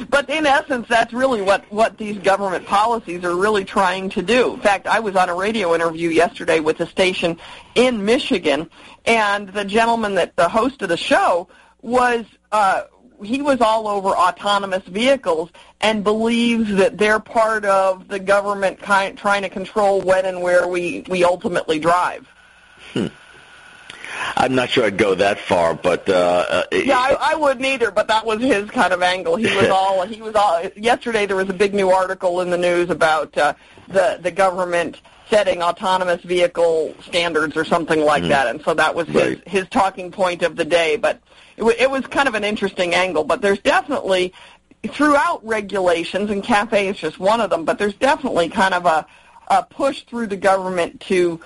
But in essence, that's really what, what these government policies are really trying to do. In fact, I was on a radio interview yesterday with a station in Michigan, and the gentleman that the host of the show was uh, he was all over autonomous vehicles and believes that they're part of the government kind, trying to control when and where we, we ultimately drive. Hmm. I'm not sure I'd go that far, but uh, uh, yeah, I, I wouldn't either. But that was his kind of angle. He was (laughs) all he was all. Yesterday there was a big new article in the news about uh, the the government setting autonomous vehicle standards or something like Mhm. that, and so that was his Right. his talking point of the day. But it, w- it was kind of an interesting angle. But there's definitely throughout regulations, and cafe is just one of them. But there's definitely kind of a a push through the government to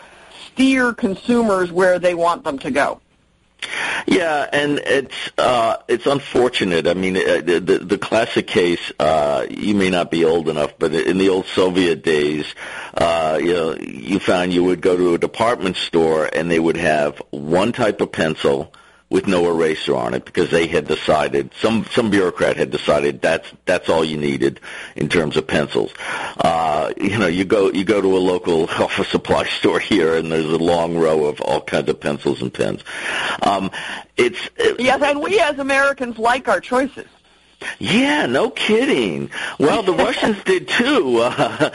steer consumers where they want them to go. Yeah, and it's uh, it's unfortunate. I mean, uh, the, the the classic case. Uh, you may not be old enough, but in the old Soviet days, uh, you know, you found you would go to a department store and they would have one type of pencil with no eraser on it because they had decided some some bureaucrat had decided that's that's all you needed in terms of pencils. Uh, you know, you go you go to a local (laughs) office supply store here, and there's a long row of all kinds of pencils and pens. Um, it's Yes, and we as Americans like our choices. Yeah, no kidding. Well, the Russians did too. (laughs) Uh,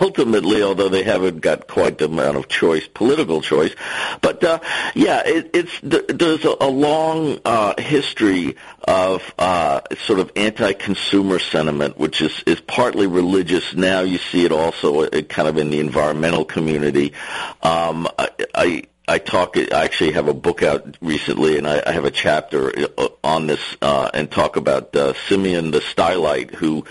ultimately, although they haven't got quite the amount of choice, political choice. But uh, yeah, it, it's there's a, a long uh, history of uh, sort of anti-consumer sentiment, which is is partly religious. Now you see it also uh, kind of in the environmental community. Um, I, I I talk. I actually have a book out recently, and I, I have a chapter uh, on this uh, and talk about uh, Simeon the Stylite, who,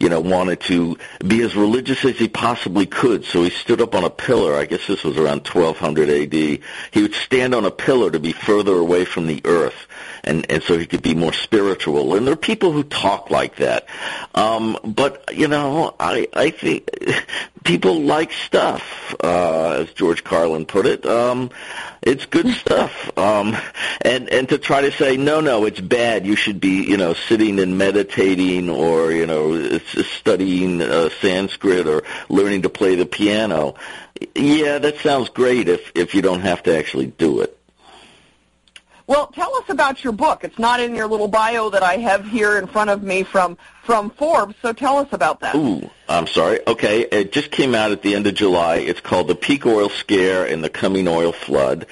you know, wanted to be as religious as he possibly could. So he stood up on a pillar. I guess this was around 1200 A.D. He would stand on a pillar to be further away from the earth, and and so he could be more spiritual. And there are people who talk like that, um, but you know, I I think (laughs) people like stuff, uh, as George Carlin put it. Um, it's good (laughs) stuff. Um, and and to try to say no, no, it's bad. You should be, you know, sitting and meditating, or you know, studying uh, Sanskrit, or learning to play the piano. Yeah, that sounds great if if you don't have to actually do it. Well, tell us about your book. It's not in your little bio that I have here in front of me from from Forbes. So tell us about that. Ooh, I'm sorry. Okay, it just came out at the end of July. It's called The Peak Oil Scare and the Coming Oil Flood.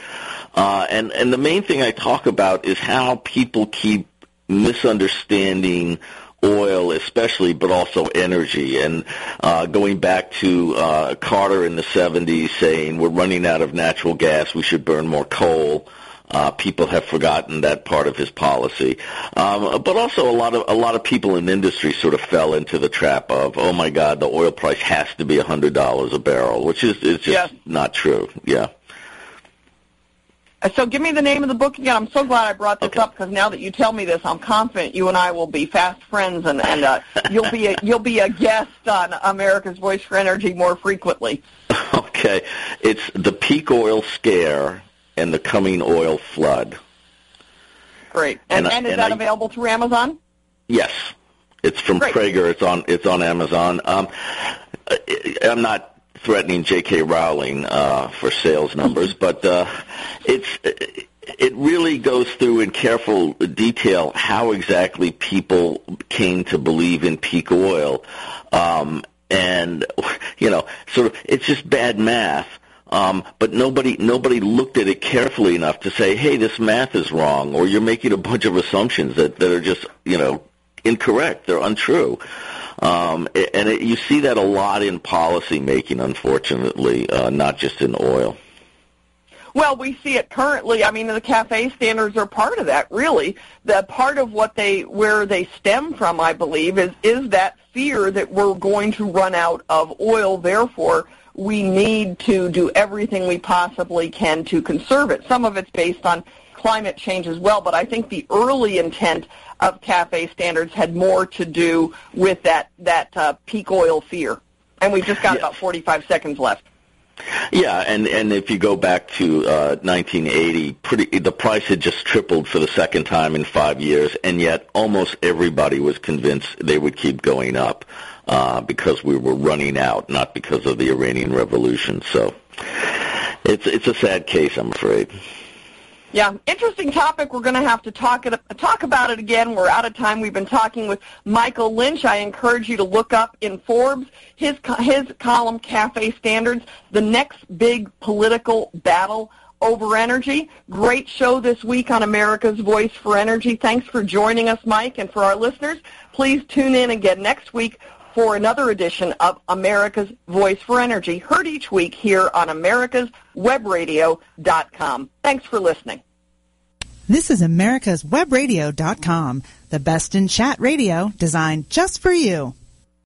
Uh, and and the main thing I talk about is how people keep misunderstanding oil especially, but also energy. And uh, going back to uh, Carter in the 70s saying we're running out of natural gas, we should burn more coal. Uh, people have forgotten that part of his policy, um, but also a lot of a lot of people in industry sort of fell into the trap of, oh my God, the oil price has to be a hundred dollars a barrel, which is is just yes. not true. Yeah. So give me the name of the book again. I'm so glad I brought this okay. up because now that you tell me this, I'm confident you and I will be fast friends, and and uh, (laughs) you'll be a, you'll be a guest on America's Voice for Energy more frequently. (laughs) Okay, it's the peak oil scare and the coming oil flood. Great. And, and, and is and that I, available through Amazon? Yes. It's from Great. Praeger. It's on it's on Amazon. Um, I'm not threatening J.K. Rowling uh, for sales numbers, (laughs) but uh, it's it really goes through in careful detail how exactly people came to believe in peak oil, um, and you know, sort of it's just bad math um, but nobody nobody looked at it carefully enough to say, "Hey, this math is wrong," or you're making a bunch of assumptions that that are just you know incorrect. They're untrue. Um, and it, you see that a lot in policy making, unfortunately, uh, not just in oil. Well, we see it currently. I mean, the CAFE standards are part of that. Really, the part of what they where they stem from, I believe, is is that fear that we're going to run out of oil. Therefore, we need to do everything we possibly can to conserve it. Some of it's based on climate change as well, but I think the early intent of CAFE standards had more to do with that, that uh, peak oil fear. And we've just got yes. about 45 seconds left. Yeah, and and if you go back to uh, 1980, pretty the price had just tripled for the second time in five years, and yet almost everybody was convinced they would keep going up uh, because we were running out, not because of the Iranian Revolution. So it's it's a sad case, I'm afraid. Yeah, interesting topic. We're going to have to talk it, talk about it again. We're out of time. We've been talking with Michael Lynch. I encourage you to look up in Forbes his his column CAFE Standards, the next big political battle over energy. Great show this week on America's Voice for Energy. Thanks for joining us, Mike, and for our listeners, please tune in again next week for another edition of America's Voice for Energy, heard each week here on americaswebradio.com. Thanks for listening. This is americaswebradio.com, the best in chat radio designed just for you.